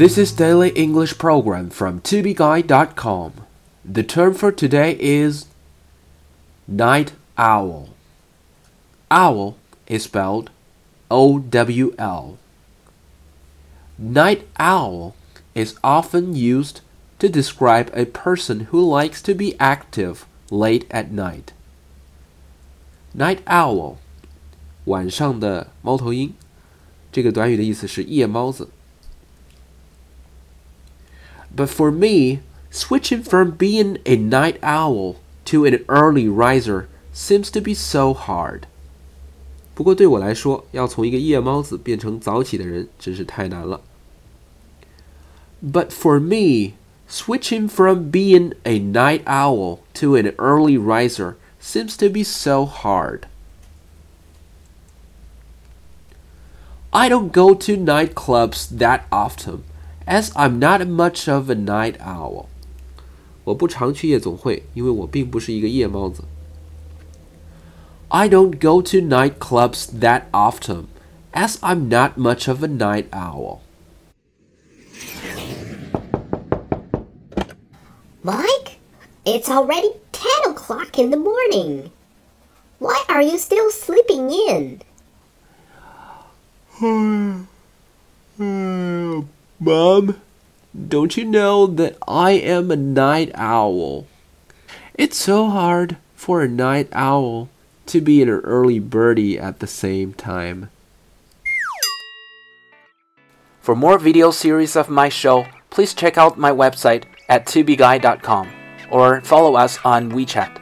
This is daily English program from tobeguide.com. The term for today is night owl. Owl is spelled O W L. Night owl is often used to describe a person who likes to be active late at night. Night owl，晚上的猫头鹰，这个短语的意思是夜猫子。 But for me, switching from being a night owl to an early riser seems to be so hard. 不过对我来说，要从一个夜猫子变成早起的人，真是太难了。But for me, switching from being a night owl to an early riser seems to be so hard. I don't go to nightclubs that often, as I'm not much of a night owl. 我不常去夜总会，因为我并不是一个夜猫子。I don't go to nightclubs that often, as I'm not much of a night owl. Mike, it's already 10 o'clock in the morning. Why are you still sleeping in? Mom, don't you know that I am a night owl? It's so hard for a night owl to be an early birdie at the same time. For more video series of my show, please check out my website at tubeguy.com or follow us on WeChat.